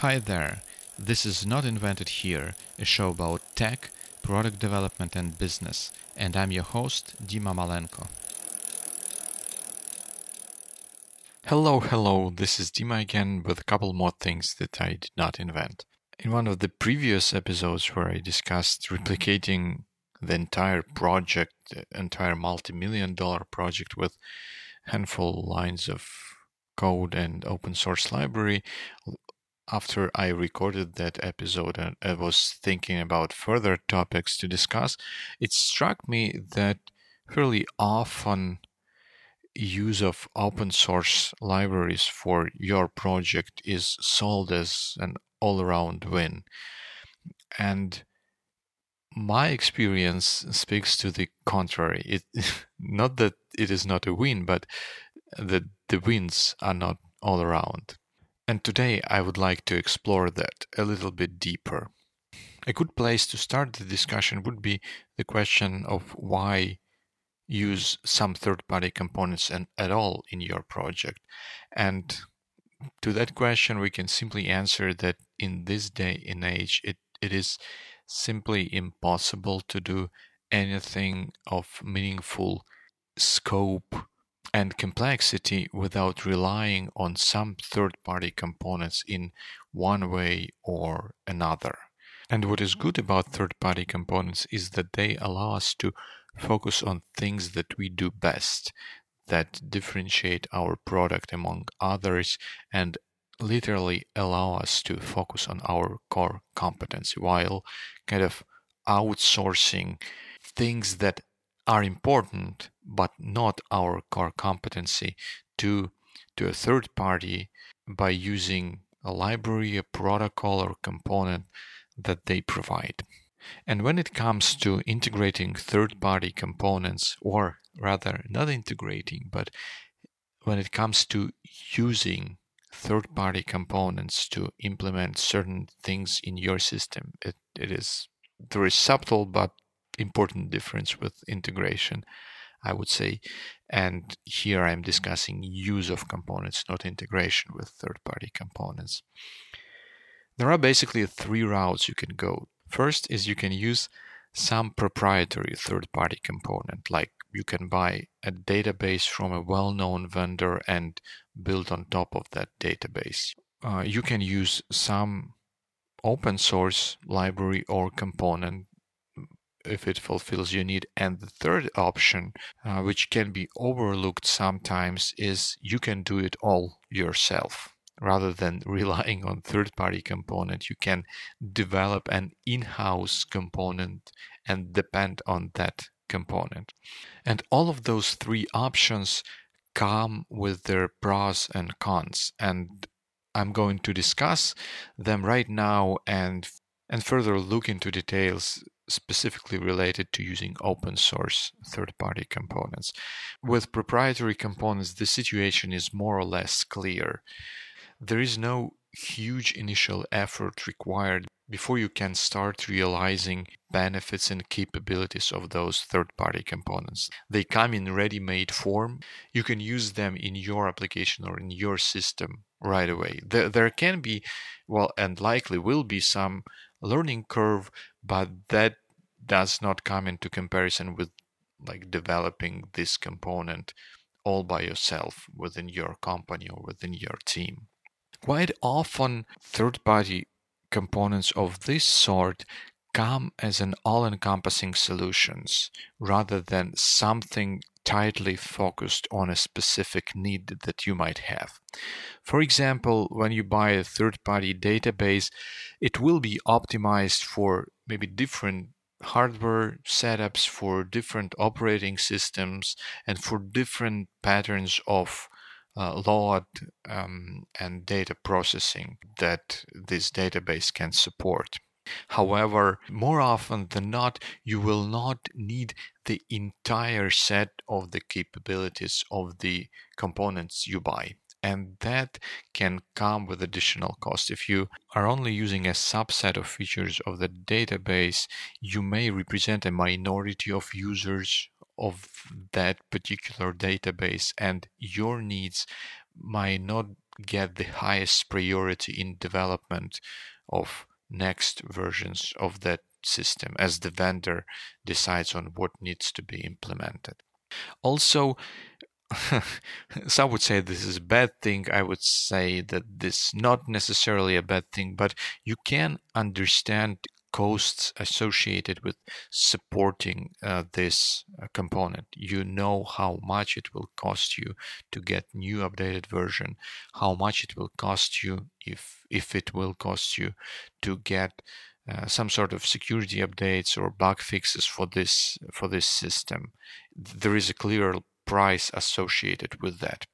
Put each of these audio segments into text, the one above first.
Hi there. This is Not Invented Here, a show about tech, product development, and business, and I'm your host, Dima Malenko. Hello, hello, this is Dima again with a couple more things that I did not invent. In one of the previous episodes where I discussed replicating the entire project, the entire multi-million dollar project with handful lines of code and open source library, after I recorded that episode and I was thinking about further topics to discuss, it struck me that fairly often use of open source libraries for your project is sold as an all around win. And my experience speaks to the contrary. It, not that it is not a win, but that the wins are not all around. And today I would like to explore that a little bit deeper. A good place to start the discussion would be the question of why use some third-party components and at all in your project. And to that question, we can simply answer that in this day and age, it, it is simply impossible to do anything of meaningful scope and complexity without relying on some third-party components in one way or another. And what is good about third-party components is that they allow us to focus on things that we do best, that differentiate our product among others and literally allow us to focus on our core competency while kind of outsourcing things that are important but not our core competency to to a third party by using a library, a protocol or component that they provide. And when it comes to integrating third party components, or rather not integrating, but when it comes to using third party components to implement certain things in your system, it, it is there is subtle but important difference with integration, I would say. And here I'm discussing use of components, not integration with third party components. There are basically three routes you can go. First is you can use some proprietary third party component, like you can buy a database from a well known vendor and build on top of that database. Uh, you can use some open source library or component if it fulfills your need. And the third option, uh, which can be overlooked sometimes, is you can do it all yourself. Rather than relying on third-party component, you can develop an in-house component and depend on that component. And all of those three options come with their pros and cons. And I'm going to discuss them right now and and further look into details specifically related to using open source third party components. With proprietary components, the situation is more or less clear. There is no huge initial effort required before you can start realizing benefits and capabilities of those third party components. They come in ready made form. You can use them in your application or in your system right away. There, there can be, well, and likely will be some learning curve, but that does not come into comparison with like developing this component all by yourself within your company or within your team. Quite often, third party components of this sort come as an all encompassing solutions rather than something tightly focused on a specific need that you might have. For example, when you buy a third party database, it will be optimized for maybe different hardware setups for different operating systems and for different patterns of uh, load um, and data processing that this database can support. However, more often than not, you will not need the entire set of the capabilities of the components you buy. And that can come with additional cost. If you are only using a subset of features of the database, you may represent a minority of users of that particular database, and your needs might not get the highest priority in development of next versions of that system as the vendor decides on what needs to be implemented. Also, some would say this is a bad thing. I would say that this is not necessarily a bad thing, but you can understand costs associated with supporting uh, this uh, component. You know how much it will cost you to get new updated version, how much it will cost you if if it will cost you to get uh, some sort of security updates or bug fixes for this for this system. There is a clear price associated with that,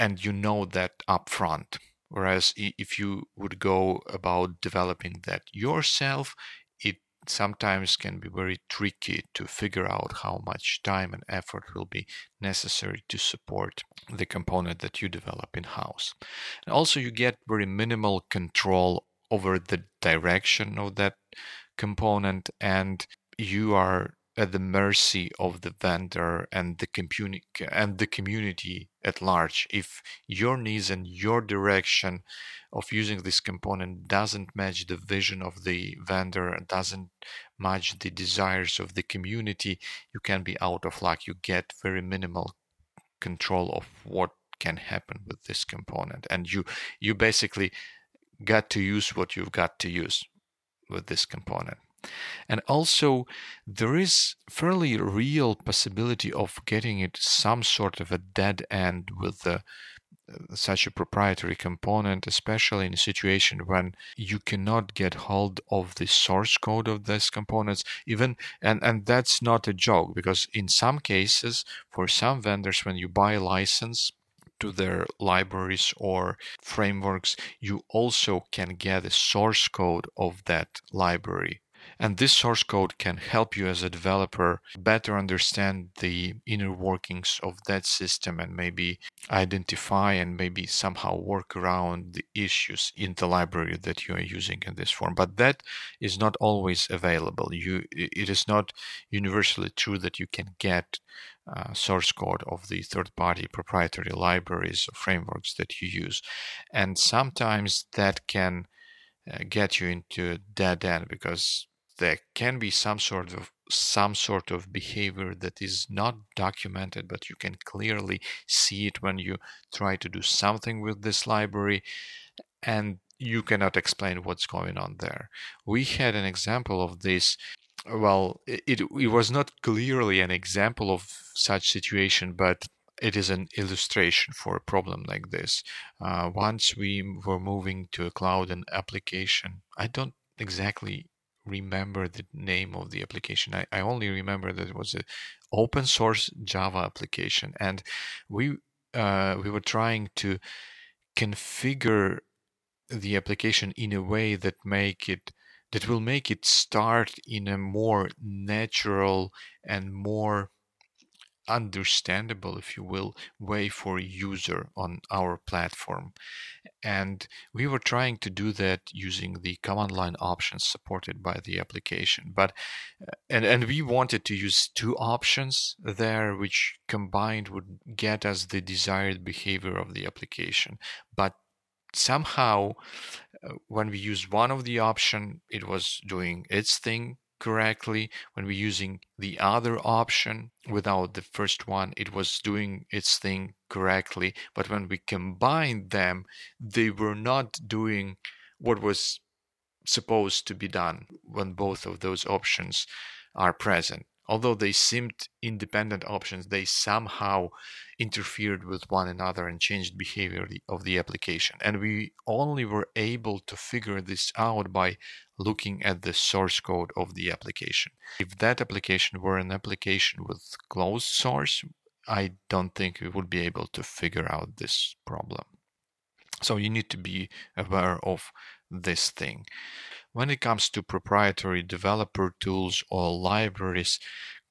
and you know that upfront. Whereas if you would go about developing that yourself, it sometimes can be very tricky to figure out how much time and effort will be necessary to support the component that you develop in house. And also, you get very minimal control over the direction of that component, and you are at the mercy of the vendor and the community and the community at large. If your needs and your direction of using this component doesn't match the vision of the vendor doesn't match the desires of the community you can be out of luck. You get very minimal control of what can happen with this component. And you you basically got to use what you've got to use with this component and also, there is fairly real possibility of getting it some sort of a dead end with the uh, such a proprietary component, especially in a situation when you cannot get hold of the source code of these components, even and, and that's not a joke because in some cases, for some vendors, when you buy a license to their libraries or frameworks, you also can get the source code of that library and this source code can help you as a developer better understand the inner workings of that system and maybe identify and maybe somehow work around the issues in the library that you are using in this form. But that is not always available. You, it is not universally true that you can get uh, source code of the third party proprietary libraries or frameworks that you use. And sometimes that can uh, get you into a dead end because there can be some sort of some sort of behavior that is not documented but you can clearly see it when you try to do something with this library and you cannot explain what's going on there we had an example of this well it, it was not clearly an example of such situation but it is an illustration for a problem like this. Uh, once we were moving to a cloud and application, I don't exactly remember the name of the application. I, I only remember that it was an open source Java application, and we uh, we were trying to configure the application in a way that make it that will make it start in a more natural and more understandable, if you will, way for a user on our platform. And we were trying to do that using the command line options supported by the application. But uh, and and we wanted to use two options there, which combined would get us the desired behavior of the application. But somehow uh, when we used one of the option it was doing its thing correctly when we're using the other option without the first one it was doing its thing correctly. But when we combined them they were not doing what was supposed to be done when both of those options are present although they seemed independent options, they somehow interfered with one another and changed behavior of the application. And we only were able to figure this out by looking at the source code of the application. If that application were an application with closed source, I don't think we would be able to figure out this problem. So you need to be aware of this thing. When it comes to proprietary developer tools or libraries,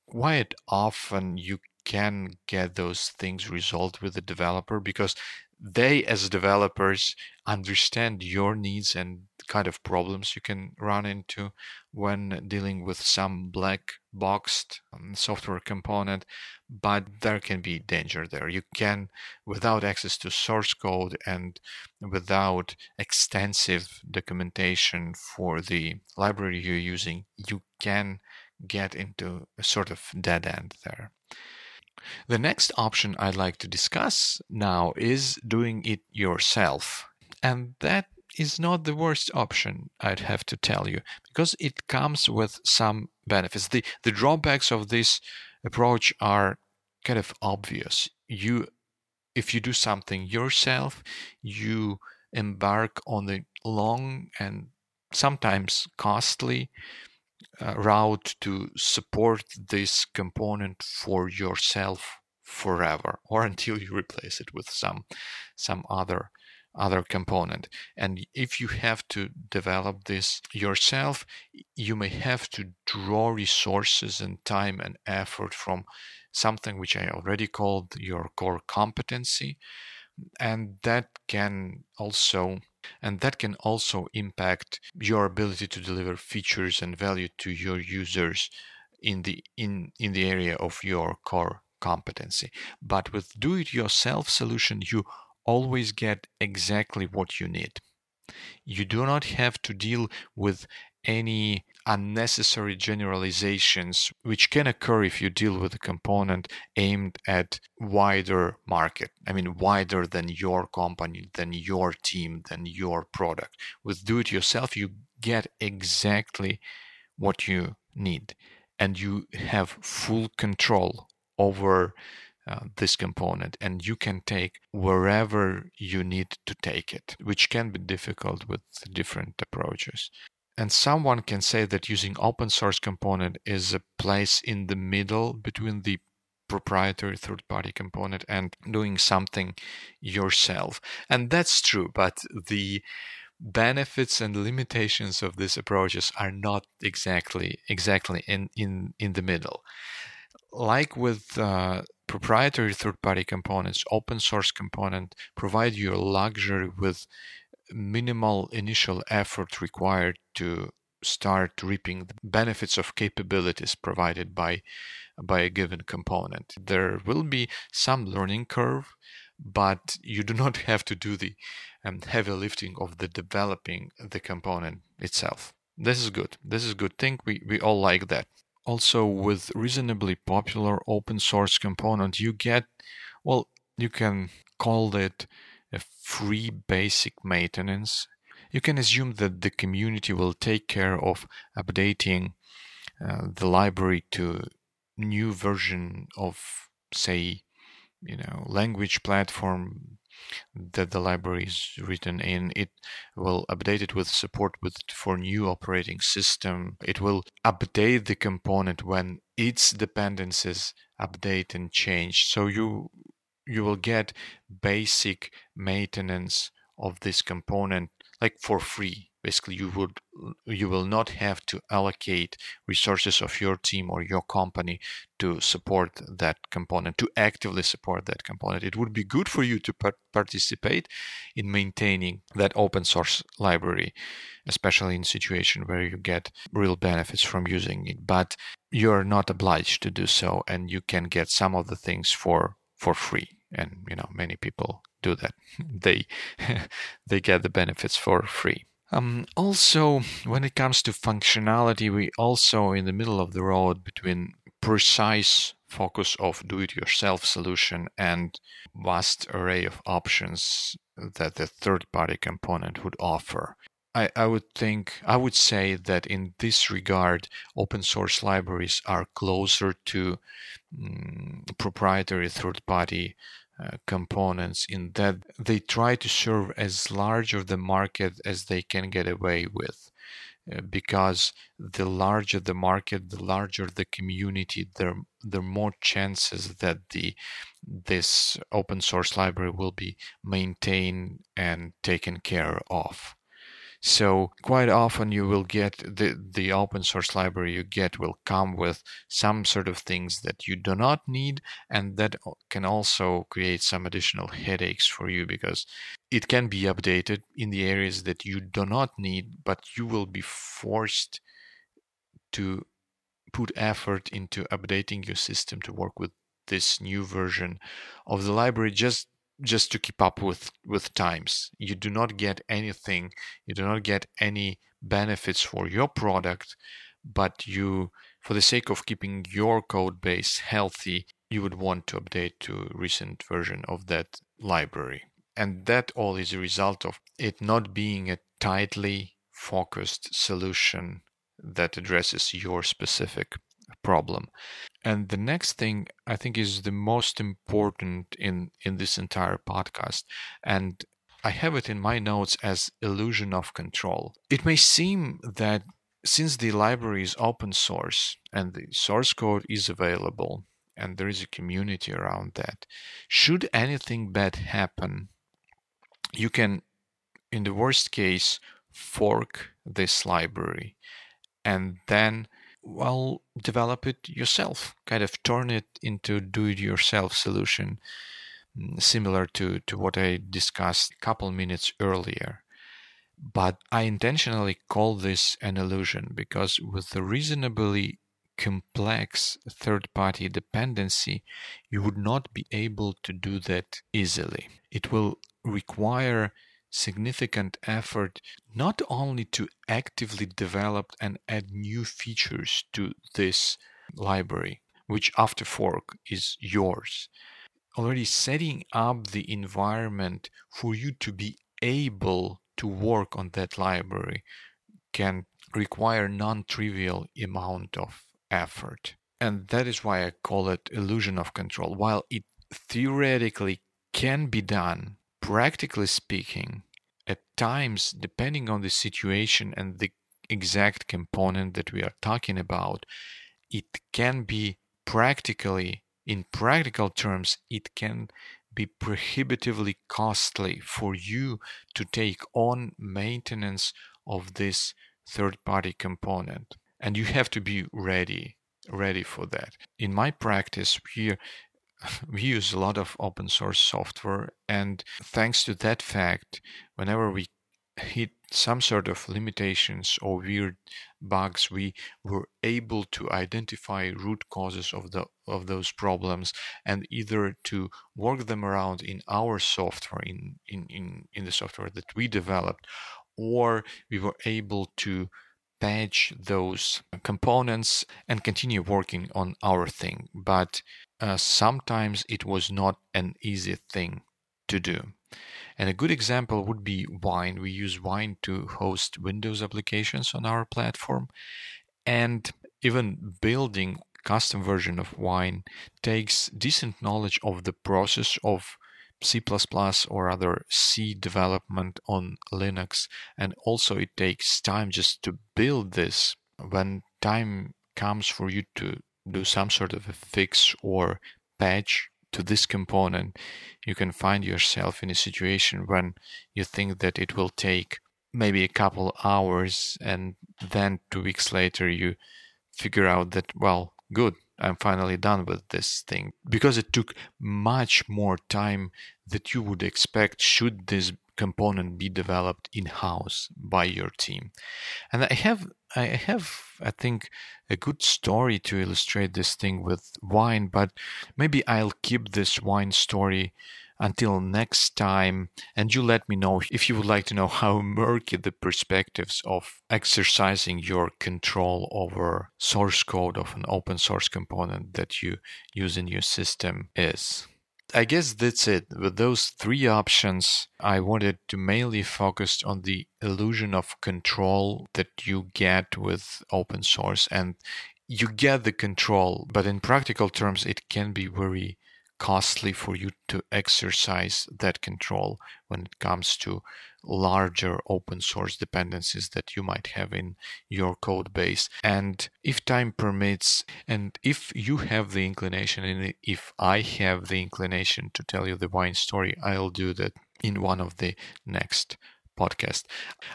quite often you can get those things resolved with the developer? Because they as developers understand your needs and kind of problems you can run into when dealing with some black boxed um, software component but there can be danger there you can without access to source code and without extensive documentation for the library you're using you can get into a sort of dead end there the next option I'd like to discuss now is doing it yourself. And that is not the worst option, I'd have to tell you, because it comes with some benefits. The, the drawbacks of this approach are kind of obvious. You, if you do something yourself, you embark on the long and sometimes costly uh, route to support this component for yourself forever or until you replace it with some some other other component. And if you have to develop this yourself you may have to draw resources and time and effort from something which i already called your core competency. And that can also and that can also impact your ability to deliver features and value to your users in the in in the area of your core competency. But with do it yourself solution you always get exactly what you need. You do not have to deal with any unnecessary generalizations which can occur if you deal with a component aimed at wider market. I mean wider than your company than your team than your product. With do it yourself you get exactly what you need and you have full control over uh, this component and you can take wherever you need to take it which can be difficult with different approaches and someone can say that using open source component is a place in the middle between the proprietary third party component and doing something yourself. And that's true, but the benefits and limitations of these approaches are not exactly exactly in in in the middle like with uh, proprietary third party components open source component provide you luxury with minimal initial effort required to start reaping the benefits of capabilities provided by by a given component. There will be some learning curve, but you do not have to do the um, heavy lifting of the developing the component itself. This is good. This is good thing. We we all like that. Also, with reasonably popular open source component, you get well, you can call it a free basic maintenance, you can assume that the community will take care of updating uh, the library to new version of say you know language platform that the library is written in. It will update it with support with for new operating system. It will update the component when its dependencies update and change. So you you will get basic maintenance of this component like for free basically you would you will not have to allocate resources of your team or your company to support that component to actively support that component. It would be good for you to participate in maintaining that open source library especially in situation where you get real benefits from using it. But you're not obliged to do so and you can get some of the things for for free. And you know many people do that. They they get the benefits for free um, also when it comes to functionality we also in the middle of the road between precise focus of do-it-yourself solution and vast array of options that the third party component would offer. I, I would think I would say that in this regard, open source libraries are closer to um, proprietary third party uh, components in that they try to serve as large of the market as they can get away with. Uh, because the larger the market, the larger the community, there are more chances that the this open source library will be maintained and taken care of. So quite often you will get the, the open source library you get will come with some sort of things that you do not need and that can also create some additional headaches for you because it can be updated in the areas that you do not need, but you will be forced to put effort into updating your system to work with this new version of the library just just to keep up with with times. You do not get anything you do not get any benefits for your product but you for the sake of keeping your code base healthy you would want to update to recent version of that library. And that all is a result of it not being a tightly focused solution that addresses your specific problem. And the next thing I think is the most important in, in this entire podcast. And I have it in my notes as illusion of control. It may seem that since the library is open source and the source code is available and there is a community around that, should anything bad happen, you can, in the worst case, fork this library and then well develop it yourself kind of turn it into do it yourself solution mm, similar to to what i discussed a couple minutes earlier. But i intentionally call this an illusion because with the reasonably complex third party dependency you would not be able to do that easily. It will require significant effort not only to actively develop and add new features to this library, which after fork is yours, already setting up the environment for you to be able to work on that library can require non-trivial amount of effort. And that is why I call it illusion of control. While it theoretically can be done practically speaking, at times, depending on the situation and the exact component that we are talking about, it can be practically, in practical terms, it can be prohibitively costly for you to take on maintenance of this third party component. And you have to be ready ready for that. In my practice, we we use a lot of open source software and thanks to that fact whenever we hit some sort of limitations or weird bugs we were able to identify root causes of the of those problems and either to work them around in our software in in in, in the software that we developed or we were able to patch those components and continue working on our thing. But uh, sometimes it was not an easy thing to do. And a good example would be Wine. We use Wine to host Windows applications on our platform. And even building custom version of Wine takes decent knowledge of the process of C++ or other C development on Linux. And also it takes time just to build this. When time comes for you to do some sort of a fix or patch to this component, you can find yourself in a situation when you think that it will take maybe a couple hours and then two weeks later you figure out that well good i'm finally done with this thing because it took much more time that you would expect should this component be developed in-house by your team. And i have i have i think a good story to illustrate this thing with wine but maybe i'll keep this wine story until next time and you let me know if you would like to know how murky the perspectives of exercising your control over source code of an open source component that you use in your system is I guess that's it. With those three options, I wanted to mainly focus on the illusion of control that you get with open source. And you get the control, but in practical terms, it can be very costly for you to exercise that control when it comes to larger open source dependencies that you might have in your code base. And if time permits, and if you have the inclination, and if I have the inclination to tell you the wine story, I'll do that in one of the next podcast.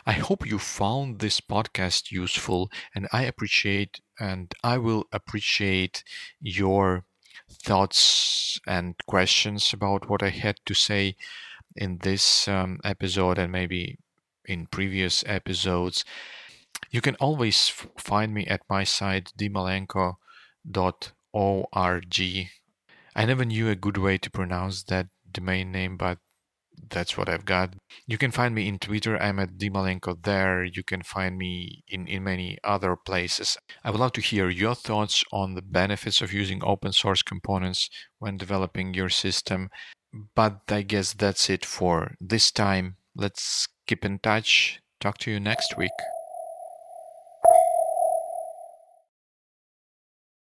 I hope you found this podcast useful and I appreciate and I will appreciate your thoughts and questions about what I had to say in this um, episode and maybe in previous episodes. You can always f- find me at my site dimalenko.org. I never knew a good way to pronounce that domain name, but that's what I've got. You can find me in Twitter. I'm at Dimalenko there. You can find me in, in many other places. I would love to hear your thoughts on the benefits of using open source components when developing your system. But I guess that's it for this time. Let's keep in touch. Talk to you next week.